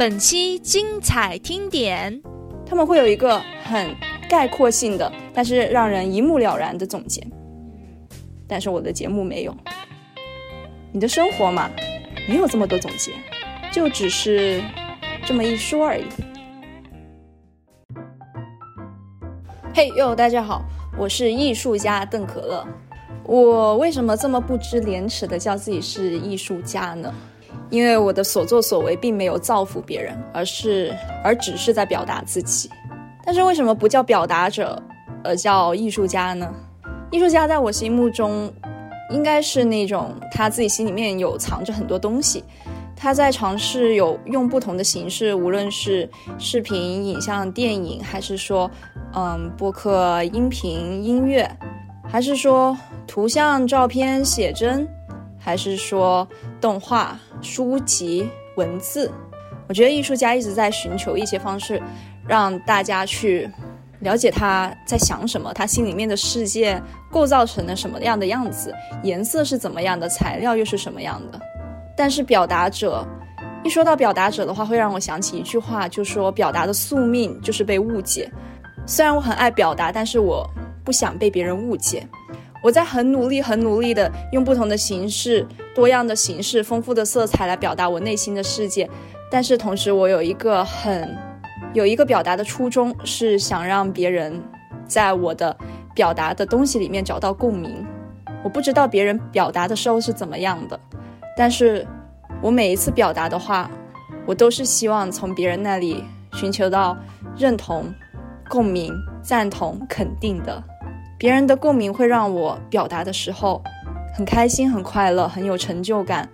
本期精彩听点，他们会有一个很概括性的，但是让人一目了然的总结。但是我的节目没有，你的生活嘛，没有这么多总结，就只是这么一说而已。嘿哟，大家好，我是艺术家邓可乐。我为什么这么不知廉耻的叫自己是艺术家呢？因为我的所作所为并没有造福别人，而是而只是在表达自己。但是为什么不叫表达者，而叫艺术家呢？艺术家在我心目中，应该是那种他自己心里面有藏着很多东西，他在尝试有用不同的形式，无论是视频、影像、电影，还是说，嗯，播客、音频、音乐，还是说图像、照片、写真，还是说动画。书籍文字，我觉得艺术家一直在寻求一些方式，让大家去了解他在想什么，他心里面的世界构造成了什么样的样子，颜色是怎么样的，材料又是什么样的。但是表达者，一说到表达者的话，会让我想起一句话，就说表达的宿命就是被误解。虽然我很爱表达，但是我不想被别人误解。我在很努力、很努力的用不同的形式、多样的形式、丰富的色彩来表达我内心的世界，但是同时我有一个很有一个表达的初衷，是想让别人在我的表达的东西里面找到共鸣。我不知道别人表达的时候是怎么样的，但是我每一次表达的话，我都是希望从别人那里寻求到认同、共鸣、赞同、肯定的。别人的共鸣会让我表达的时候很开心、很快乐、很有成就感，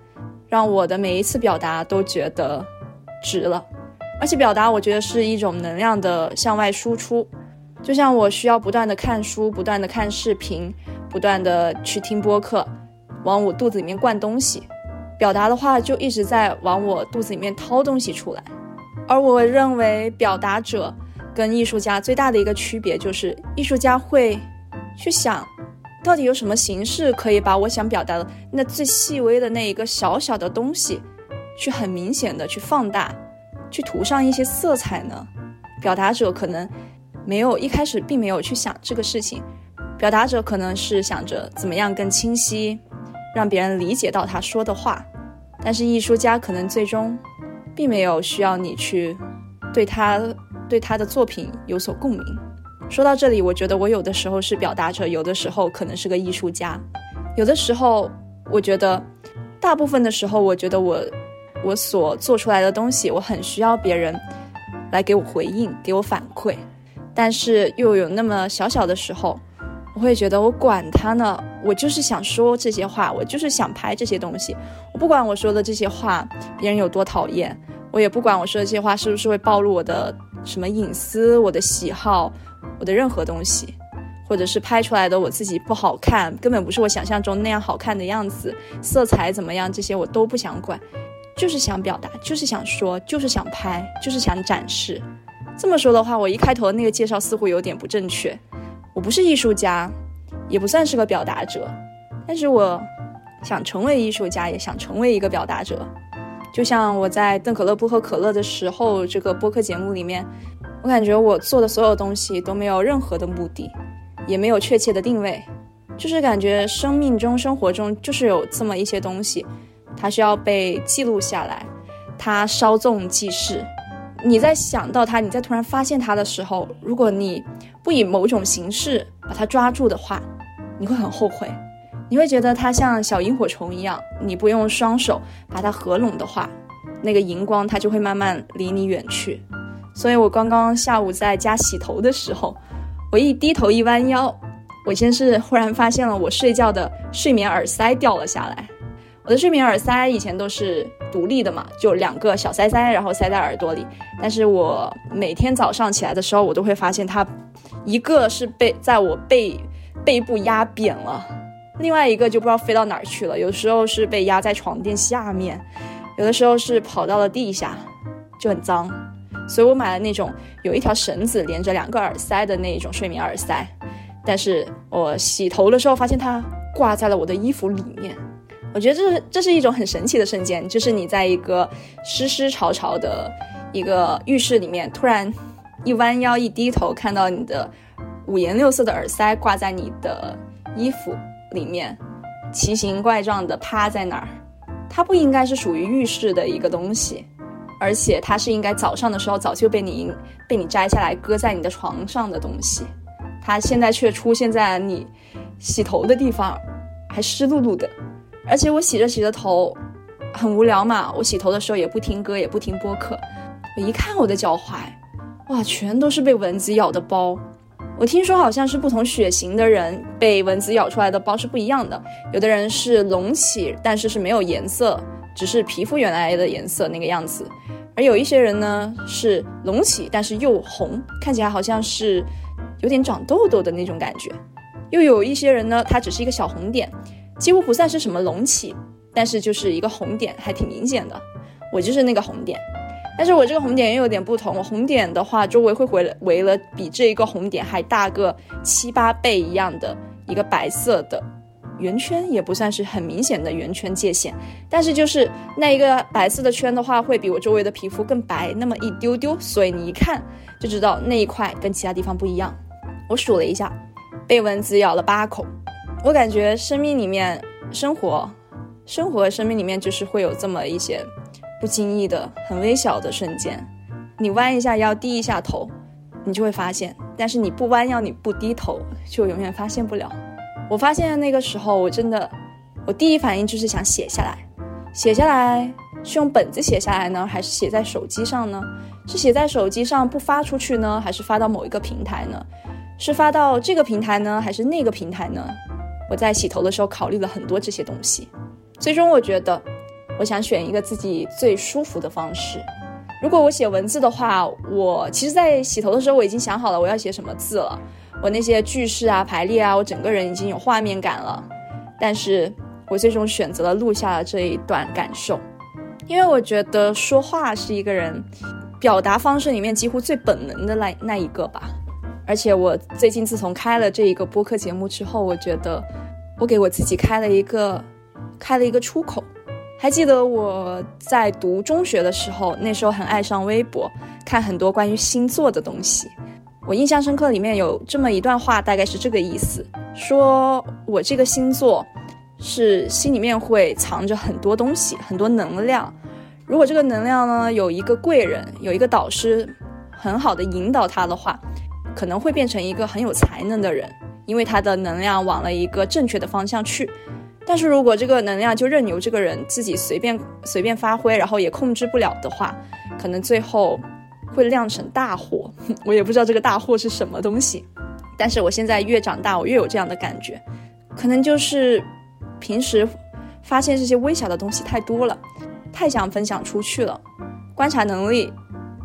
让我的每一次表达都觉得值了。而且表达，我觉得是一种能量的向外输出，就像我需要不断的看书、不断的看视频、不断的去听播客，往我肚子里面灌东西。表达的话，就一直在往我肚子里面掏东西出来。而我认为，表达者跟艺术家最大的一个区别就是，艺术家会。去想，到底有什么形式可以把我想表达的那最细微的那一个小小的东西，去很明显的去放大，去涂上一些色彩呢？表达者可能没有一开始并没有去想这个事情，表达者可能是想着怎么样更清晰，让别人理解到他说的话，但是艺术家可能最终并没有需要你去对他对他的作品有所共鸣。说到这里，我觉得我有的时候是表达者，有的时候可能是个艺术家，有的时候我觉得，大部分的时候，我觉得我我所做出来的东西，我很需要别人来给我回应，给我反馈，但是又有那么小小的时候，我会觉得我管他呢，我就是想说这些话，我就是想拍这些东西，我不管我说的这些话别人有多讨厌，我也不管我说的这些话是不是会暴露我的什么隐私，我的喜好。我的任何东西，或者是拍出来的我自己不好看，根本不是我想象中那样好看的样子，色彩怎么样，这些我都不想管，就是想表达，就是想说，就是想拍，就是想展示。这么说的话，我一开头的那个介绍似乎有点不正确。我不是艺术家，也不算是个表达者，但是我想成为艺术家，也想成为一个表达者。就像我在邓可乐不喝可乐的时候，这个播客节目里面。我感觉我做的所有东西都没有任何的目的，也没有确切的定位，就是感觉生命中、生活中就是有这么一些东西，它需要被记录下来，它稍纵即逝。你在想到它，你在突然发现它的时候，如果你不以某种形式把它抓住的话，你会很后悔，你会觉得它像小萤火虫一样，你不用双手把它合拢的话，那个荧光它就会慢慢离你远去。所以我刚刚下午在家洗头的时候，我一低头一弯腰，我先是忽然发现了我睡觉的睡眠耳塞掉了下来。我的睡眠耳塞以前都是独立的嘛，就两个小塞塞，然后塞在耳朵里。但是我每天早上起来的时候，我都会发现它，一个是被在我背背部压扁了，另外一个就不知道飞到哪儿去了。有时候是被压在床垫下面，有的时候是跑到了地下，就很脏。所以我买了那种有一条绳子连着两个耳塞的那种睡眠耳塞，但是我洗头的时候发现它挂在了我的衣服里面。我觉得这是这是一种很神奇的瞬间，就是你在一个湿湿潮潮的一个浴室里面，突然一弯腰一低头，看到你的五颜六色的耳塞挂在你的衣服里面，奇形怪状的趴在那儿。它不应该是属于浴室的一个东西，而且它是应该早上的时候早就被你被你摘下来搁在你的床上的东西，它现在却出现在你洗头的地方，还湿漉漉的。而且我洗着洗着头，很无聊嘛，我洗头的时候也不听歌，也不听播客。我一看我的脚踝，哇，全都是被蚊子咬的包。我听说好像是不同血型的人被蚊子咬出来的包是不一样的，有的人是隆起，但是是没有颜色，只是皮肤原来的颜色那个样子；而有一些人呢是隆起，但是又红，看起来好像是有点长痘痘的那种感觉；又有一些人呢，它只是一个小红点，几乎不算是什么隆起，但是就是一个红点，还挺明显的。我就是那个红点。但是我这个红点又有点不同，我红点的话，周围会围了围了比这一个红点还大个七八倍一样的一个白色的圆圈，也不算是很明显的圆圈界限，但是就是那一个白色的圈的话，会比我周围的皮肤更白那么一丢丢，所以你一看就知道那一块跟其他地方不一样。我数了一下，被蚊子咬了八口，我感觉生命里面生活，生活生命里面就是会有这么一些。不经意的、很微小的瞬间，你弯一下腰、低一下头，你就会发现；但是你不弯腰、你不低头，就永远发现不了。我发现那个时候，我真的，我第一反应就是想写下来。写下来是用本子写下来呢，还是写在手机上呢？是写在手机上不发出去呢，还是发到某一个平台呢？是发到这个平台呢，还是那个平台呢？我在洗头的时候考虑了很多这些东西，最终我觉得。我想选一个自己最舒服的方式。如果我写文字的话，我其实，在洗头的时候我已经想好了我要写什么字了。我那些句式啊、排列啊，我整个人已经有画面感了。但是我最终选择了录下了这一段感受，因为我觉得说话是一个人表达方式里面几乎最本能的那那一个吧。而且我最近自从开了这一个播客节目之后，我觉得我给我自己开了一个开了一个出口。还记得我在读中学的时候，那时候很爱上微博，看很多关于星座的东西。我印象深刻，里面有这么一段话，大概是这个意思：说我这个星座是心里面会藏着很多东西，很多能量。如果这个能量呢有一个贵人，有一个导师，很好的引导他的话，可能会变成一个很有才能的人，因为他的能量往了一个正确的方向去。但是如果这个能量就任由这个人自己随便随便发挥，然后也控制不了的话，可能最后会酿成大祸。我也不知道这个大祸是什么东西。但是我现在越长大，我越有这样的感觉，可能就是平时发现这些微小的东西太多了，太想分享出去了。观察能力，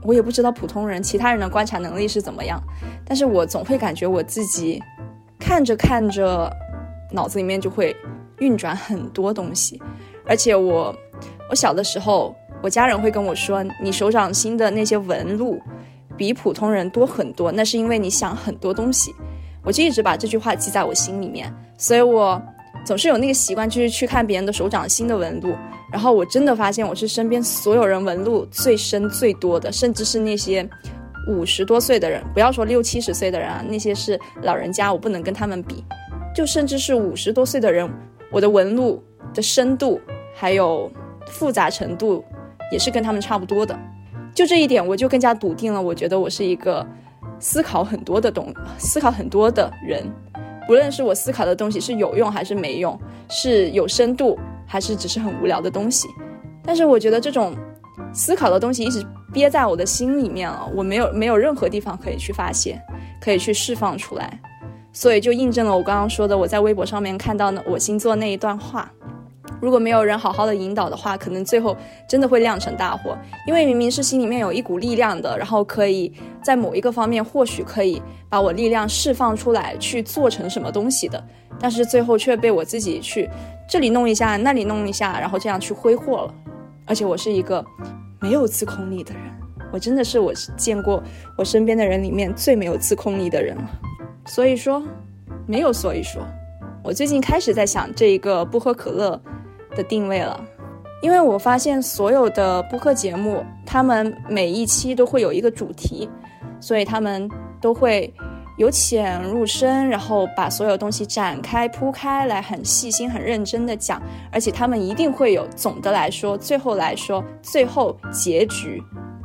我也不知道普通人其他人的观察能力是怎么样，但是我总会感觉我自己看着看着，脑子里面就会。运转很多东西，而且我，我小的时候，我家人会跟我说，你手掌心的那些纹路比普通人多很多，那是因为你想很多东西。我就一直把这句话记在我心里面，所以我总是有那个习惯，就是去看别人的手掌心的纹路。然后我真的发现，我是身边所有人纹路最深最多的，甚至是那些五十多岁的人，不要说六七十岁的人啊，那些是老人家，我不能跟他们比，就甚至是五十多岁的人。我的纹路的深度还有复杂程度，也是跟他们差不多的。就这一点，我就更加笃定了。我觉得我是一个思考很多的东，思考很多的人。不论是我思考的东西是有用还是没用，是有深度还是只是很无聊的东西。但是我觉得这种思考的东西一直憋在我的心里面了，我没有没有任何地方可以去发泄，可以去释放出来。所以就印证了我刚刚说的，我在微博上面看到呢我星座那一段话，如果没有人好好的引导的话，可能最后真的会酿成大祸。因为明明是心里面有一股力量的，然后可以在某一个方面或许可以把我力量释放出来去做成什么东西的，但是最后却被我自己去这里弄一下，那里弄一下，然后这样去挥霍了。而且我是一个没有自控力的人，我真的是我见过我身边的人里面最没有自控力的人了。所以说，没有所以说，我最近开始在想这一个不喝可乐的定位了，因为我发现所有的播客节目，他们每一期都会有一个主题，所以他们都会由浅入深，然后把所有东西展开铺开来，很细心、很认真的讲，而且他们一定会有总的来说，最后来说，最后结局，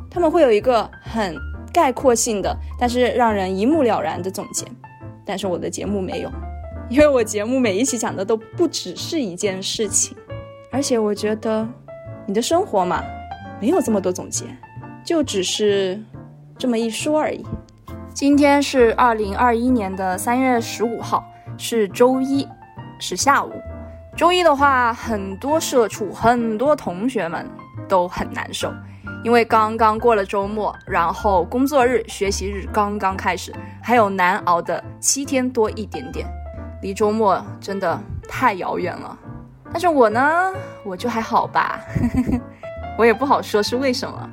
他们会有一个很概括性的，但是让人一目了然的总结。但是我的节目没有，因为我节目每一期讲的都不只是一件事情。而且我觉得，你的生活嘛，没有这么多总结，就只是这么一说而已。今天是二零二一年的三月十五号，是周一，是下午。周一的话，很多社畜、很多同学们都很难受，因为刚刚过了周末，然后工作日、学习日刚刚开始，还有难熬的七天多一点点，离周末真的太遥远了。但是我呢，我就还好吧，我也不好说是为什么。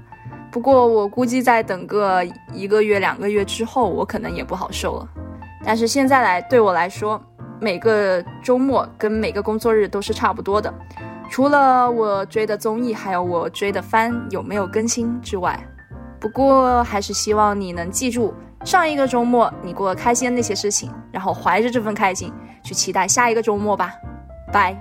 不过我估计再等个一个月、两个月之后，我可能也不好受了。但是现在来对我来说，每个周末跟每个工作日都是差不多的，除了我追的综艺还有我追的番有没有更新之外。不过还是希望你能记住上一个周末你过得开心的那些事情，然后怀着这份开心去期待下一个周末吧。拜。